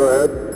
Go ahead.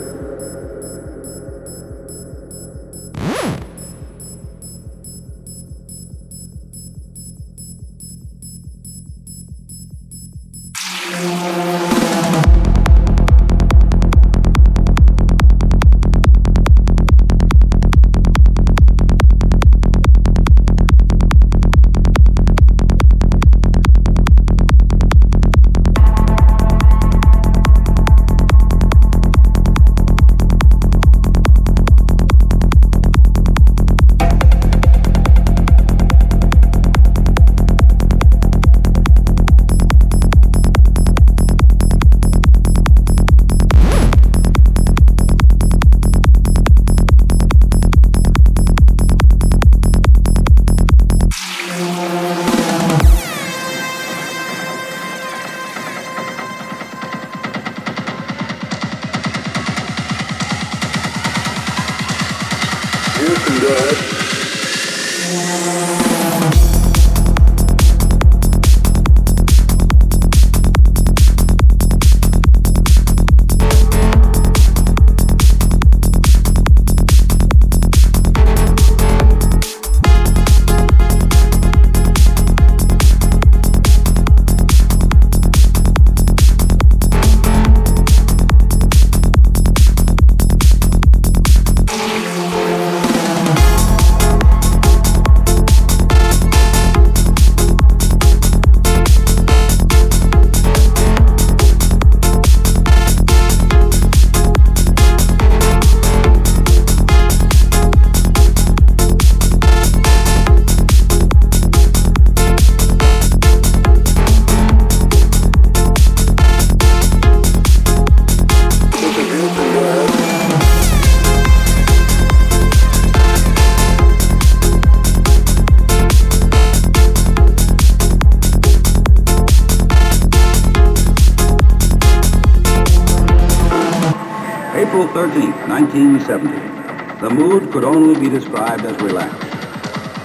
April 13th, 1970. The mood could only be described as relaxed.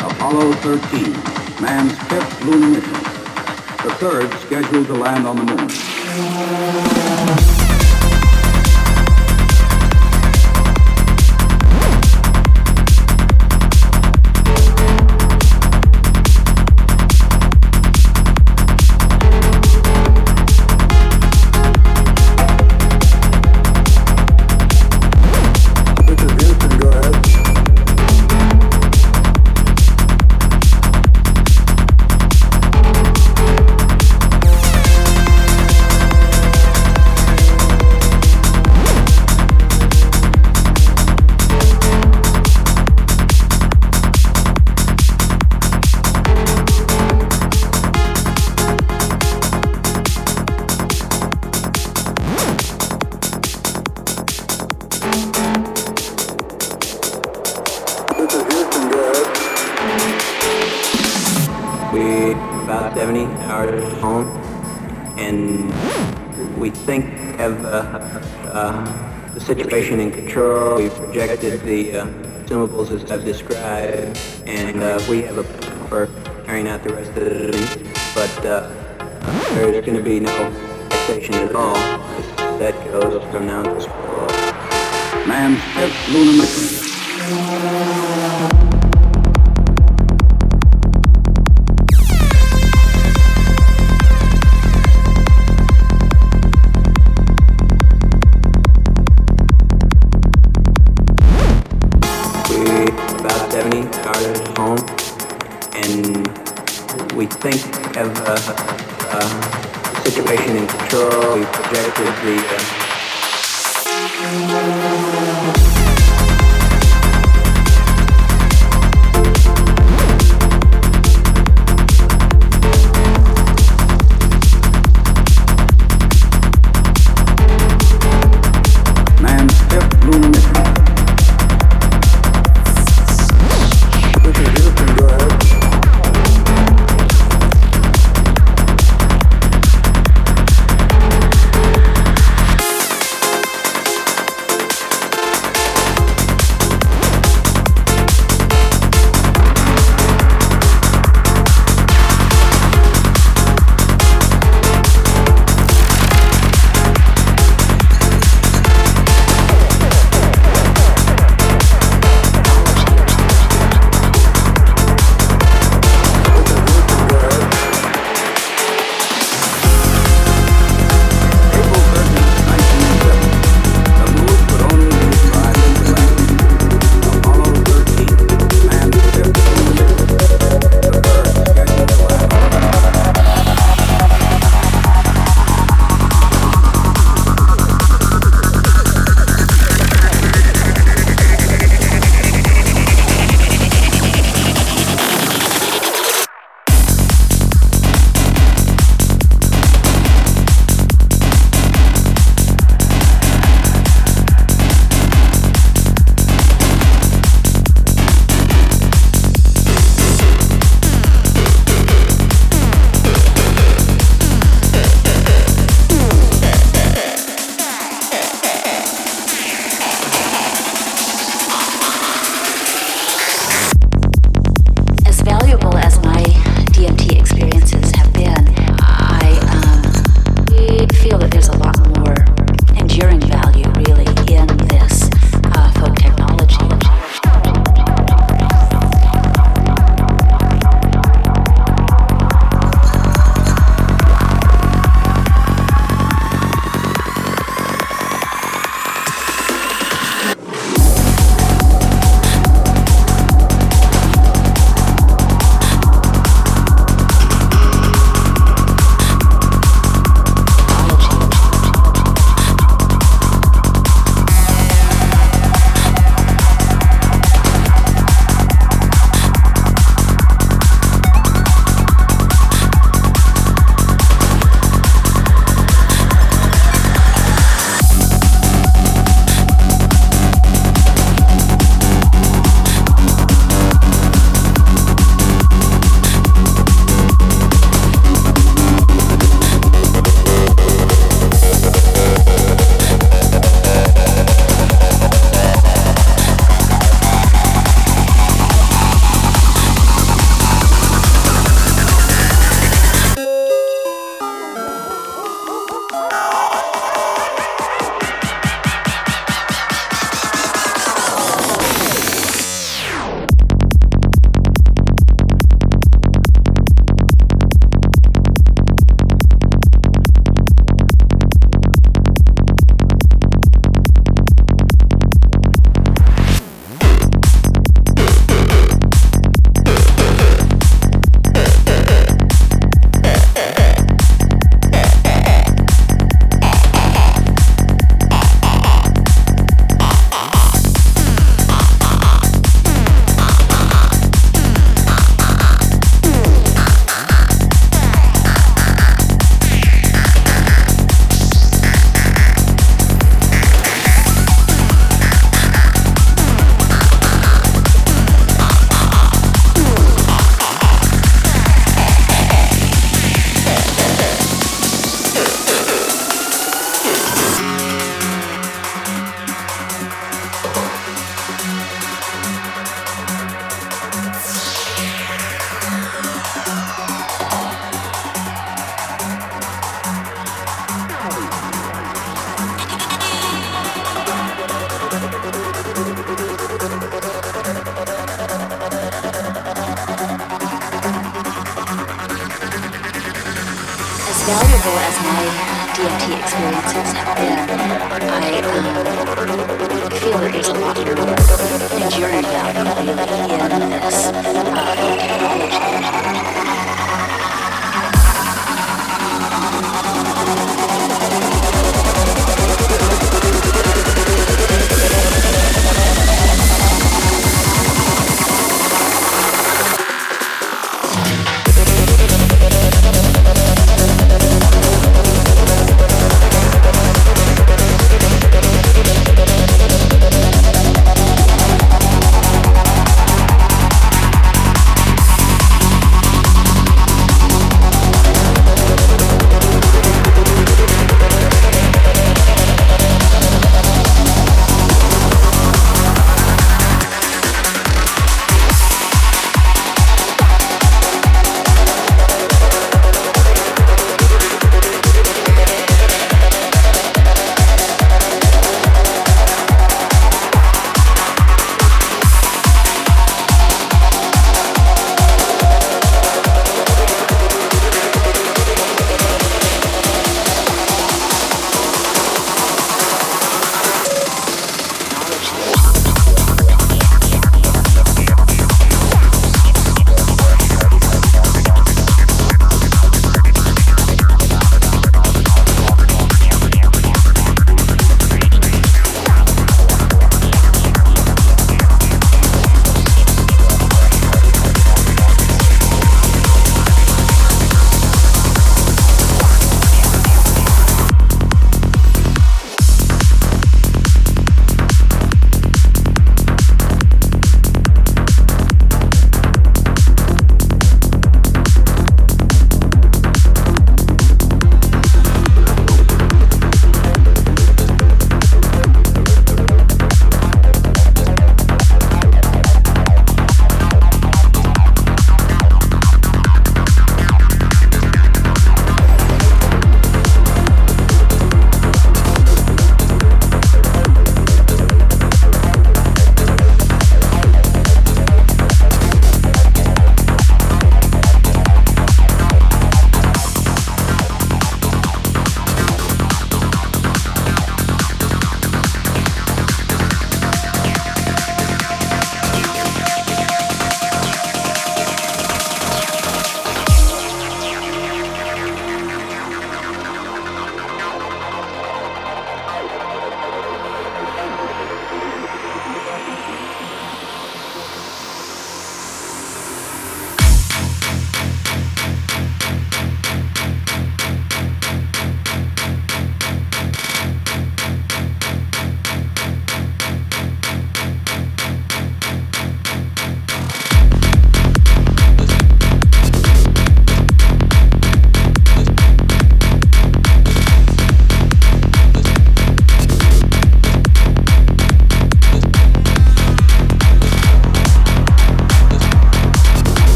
Apollo 13, man's fifth lunar mission. The third scheduled to land on the moon. The uh, as I've described, and uh, we have a plan for carrying out the rest of the thing. But uh, there's going to be no fixation at all. That goes from now to school. Fifth lunar uh, uh, situation in control. We projected the uh,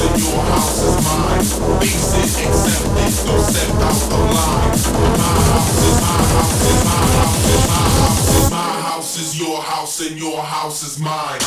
in your house is mine. Lease it, accept it, don't step out the line. My house is my house is my house is my house is my house is your house and your house is mine.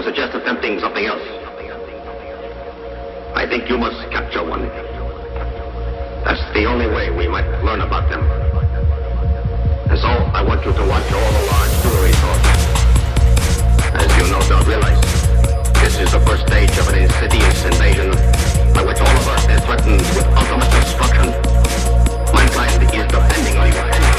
Would suggest attempting something else. I think you must capture one. That's the only way we might learn about them. And so I want you to watch all the large jewelry stores. As you no doubt realize, this is the first stage of an insidious invasion by which all of us is threatened with ultimate destruction. Mankind is depending on you.